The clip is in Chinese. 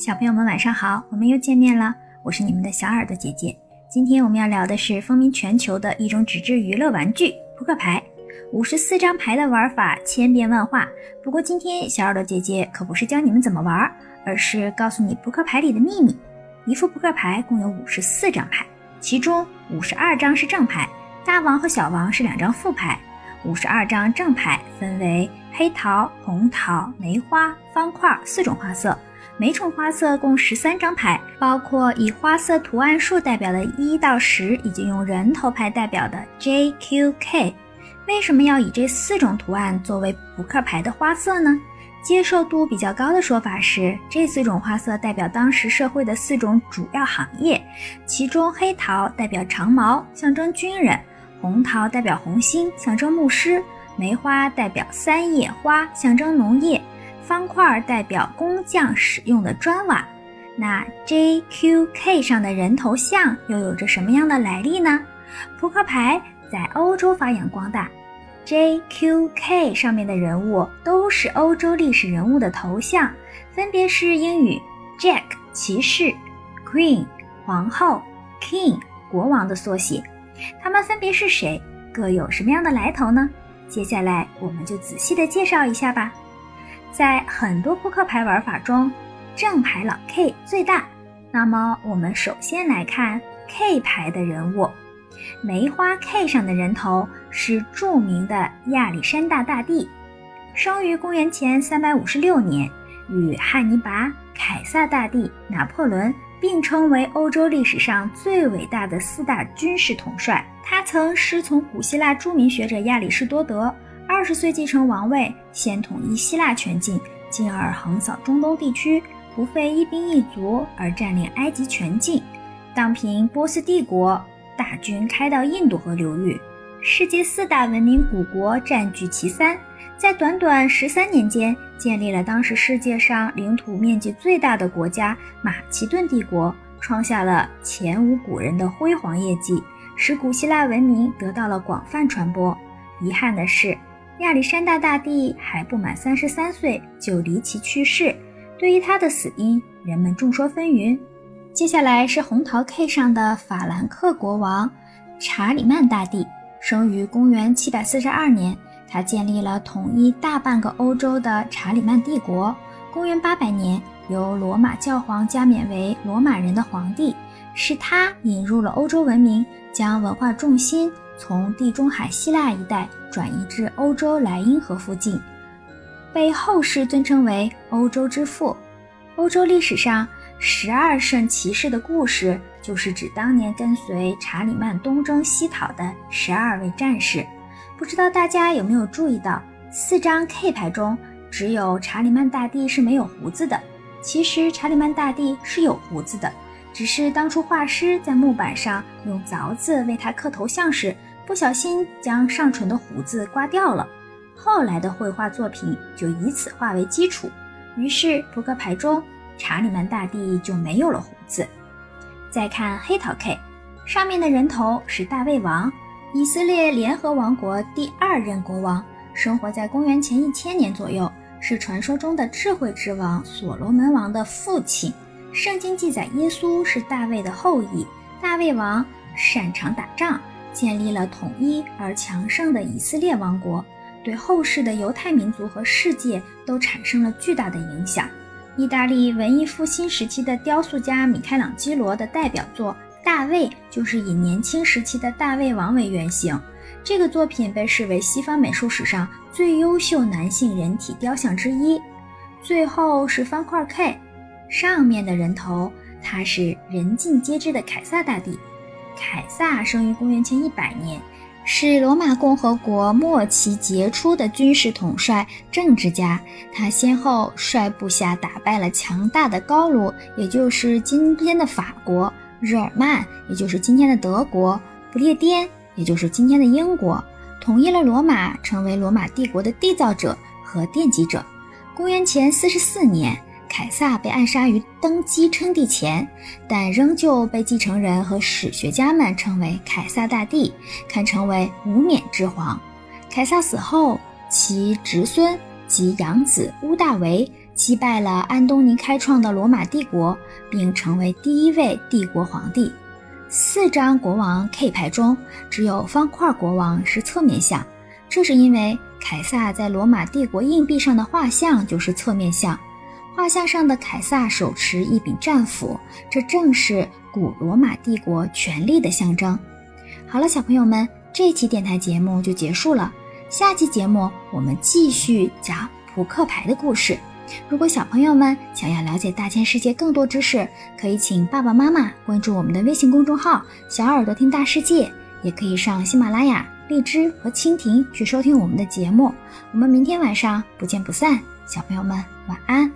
小朋友们晚上好，我们又见面了，我是你们的小耳朵姐姐。今天我们要聊的是风靡全球的一种纸质娱乐玩具——扑克牌。五十四张牌的玩法千变万化，不过今天小耳朵姐姐可不是教你们怎么玩，而是告诉你扑克牌里的秘密。一副扑克牌共有五十四张牌，其中五十二张是正牌，大王和小王是两张副牌。五十二张正牌分为黑桃、红桃、梅花、方块四种花色，每种花色共十三张牌，包括以花色图案数代表的一到十，以及用人头牌代表的 J、Q、K。为什么要以这四种图案作为扑克牌的花色呢？接受度比较高的说法是，这四种花色代表当时社会的四种主要行业，其中黑桃代表长矛，象征军人。红桃代表红心，象征牧师；梅花代表三叶花，象征农业；方块代表工匠使用的砖瓦。那 J、Q、K 上的人头像又有着什么样的来历呢？扑克牌在欧洲发扬光大，J、Q、K 上面的人物都是欧洲历史人物的头像，分别是英语 Jack 骑士、Queen 皇后、King 国王的缩写。他们分别是谁？各有什么样的来头呢？接下来我们就仔细的介绍一下吧。在很多扑克牌玩法中，正牌老 K 最大。那么我们首先来看 K 牌的人物，梅花 K 上的人头是著名的亚历山大大帝，生于公元前三百五十六年，与汉尼拔、凯撒大帝、拿破仑。并称为欧洲历史上最伟大的四大军事统帅。他曾师从古希腊著名学者亚里士多德，二十岁继承王位，先统一希腊全境，进而横扫中东地区，不费一兵一卒而占领埃及全境，荡平波斯帝国，大军开到印度河流域，世界四大文明古国占据其三。在短短十三年间，建立了当时世界上领土面积最大的国家马其顿帝国，创下了前无古人的辉煌业绩，使古希腊文明得到了广泛传播。遗憾的是，亚历山大大帝还不满三十三岁就离奇去世。对于他的死因，人们众说纷纭。接下来是红桃 K 上的法兰克国王查理曼大帝，生于公元七百四十二年。他建立了统一大半个欧洲的查理曼帝国。公元八百年，由罗马教皇加冕为罗马人的皇帝，是他引入了欧洲文明，将文化重心从地中海希腊一带转移至欧洲莱茵河附近，被后世尊称为欧洲之父。欧洲历史上十二圣骑士的故事，就是指当年跟随查理曼东征西讨的十二位战士。不知道大家有没有注意到，四张 K 牌中只有查理曼大帝是没有胡子的。其实查理曼大帝是有胡子的，只是当初画师在木板上用凿子为他刻头像时，不小心将上唇的胡子刮掉了。后来的绘画作品就以此画为基础，于是扑克牌中查理曼大帝就没有了胡子。再看黑桃 K，上面的人头是大卫王。以色列联合王国第二任国王，生活在公元前一千年左右，是传说中的智慧之王所罗门王的父亲。圣经记载，耶稣是大卫的后裔。大卫王擅长打仗，建立了统一而强盛的以色列王国，对后世的犹太民族和世界都产生了巨大的影响。意大利文艺复兴时期的雕塑家米开朗基罗的代表作。大卫就是以年轻时期的大卫王为原型，这个作品被视为西方美术史上最优秀男性人体雕像之一。最后是方块 K，上面的人头，他是人尽皆知的凯撒大帝。凯撒生于公元前一百年，是罗马共和国末期杰出的军事统帅、政治家。他先后率部下打败了强大的高卢，也就是今天的法国。日耳曼，也就是今天的德国；不列颠，也就是今天的英国，统一了罗马，成为罗马帝国的缔造者和奠基者。公元前四十四年，凯撒被暗杀于登基称帝前，但仍旧被继承人和史学家们称为凯撒大帝，堪称为无冕之皇。凯撒死后，其侄孙及养子屋大维。击败了安东尼开创的罗马帝国，并成为第一位帝国皇帝。四张国王 K 牌中，只有方块国王是侧面像，这是因为凯撒在罗马帝国硬币上的画像就是侧面像。画像上的凯撒手持一柄战斧，这正是古罗马帝国权力的象征。好了，小朋友们，这期电台节目就结束了。下期节目我们继续讲扑克牌的故事。如果小朋友们想要了解大千世界更多知识，可以请爸爸妈妈关注我们的微信公众号“小耳朵听大世界”，也可以上喜马拉雅、荔枝和蜻蜓去收听我们的节目。我们明天晚上不见不散，小朋友们晚安。